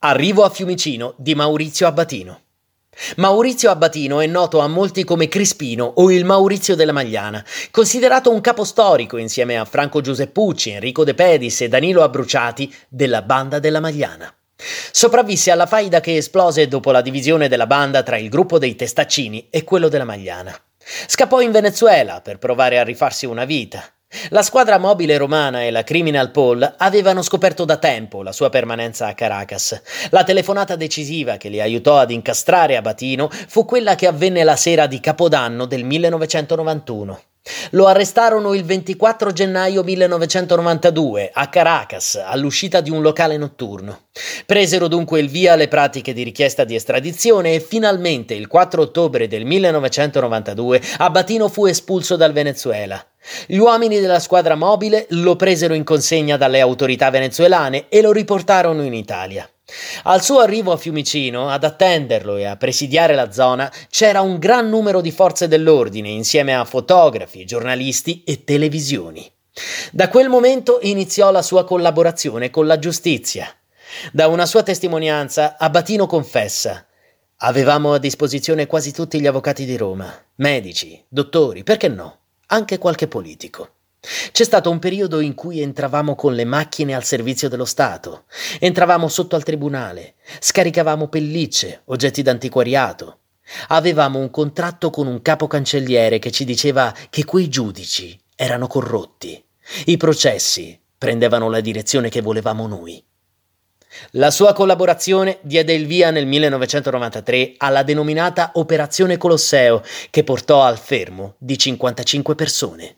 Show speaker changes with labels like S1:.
S1: Arrivo a Fiumicino di Maurizio Abbatino. Maurizio Abbatino è noto a molti come Crispino o il Maurizio della Magliana, considerato un capo storico insieme a Franco Giuseppucci, Enrico De Pedis e Danilo Abbruciati della banda della Magliana. Sopravvisse alla faida che esplose dopo la divisione della banda tra il gruppo dei Testaccini e quello della Magliana. Scappò in Venezuela per provare a rifarsi una vita. La squadra mobile romana e la Criminal Paul avevano scoperto da tempo la sua permanenza a Caracas. La telefonata decisiva che li aiutò ad incastrare Abatino fu quella che avvenne la sera di Capodanno del 1991. Lo arrestarono il 24 gennaio 1992 a Caracas, all'uscita di un locale notturno. Presero dunque il via alle pratiche di richiesta di estradizione e finalmente il 4 ottobre del 1992 Abatino fu espulso dal Venezuela. Gli uomini della squadra mobile lo presero in consegna dalle autorità venezuelane e lo riportarono in Italia. Al suo arrivo a Fiumicino, ad attenderlo e a presidiare la zona, c'era un gran numero di forze dell'ordine insieme a fotografi, giornalisti e televisioni. Da quel momento iniziò la sua collaborazione con la giustizia. Da una sua testimonianza, Abatino confessa Avevamo a disposizione quasi tutti gli avvocati di Roma, medici, dottori, perché no? Anche qualche politico. C'è stato un periodo in cui entravamo con le macchine al servizio dello Stato, entravamo sotto al tribunale, scaricavamo pellicce, oggetti d'antiquariato. Avevamo un contratto con un capo cancelliere che ci diceva che quei giudici erano corrotti. I processi prendevano la direzione che volevamo noi. La sua collaborazione diede il via nel 1993 alla denominata Operazione Colosseo, che portò al fermo di 55 persone.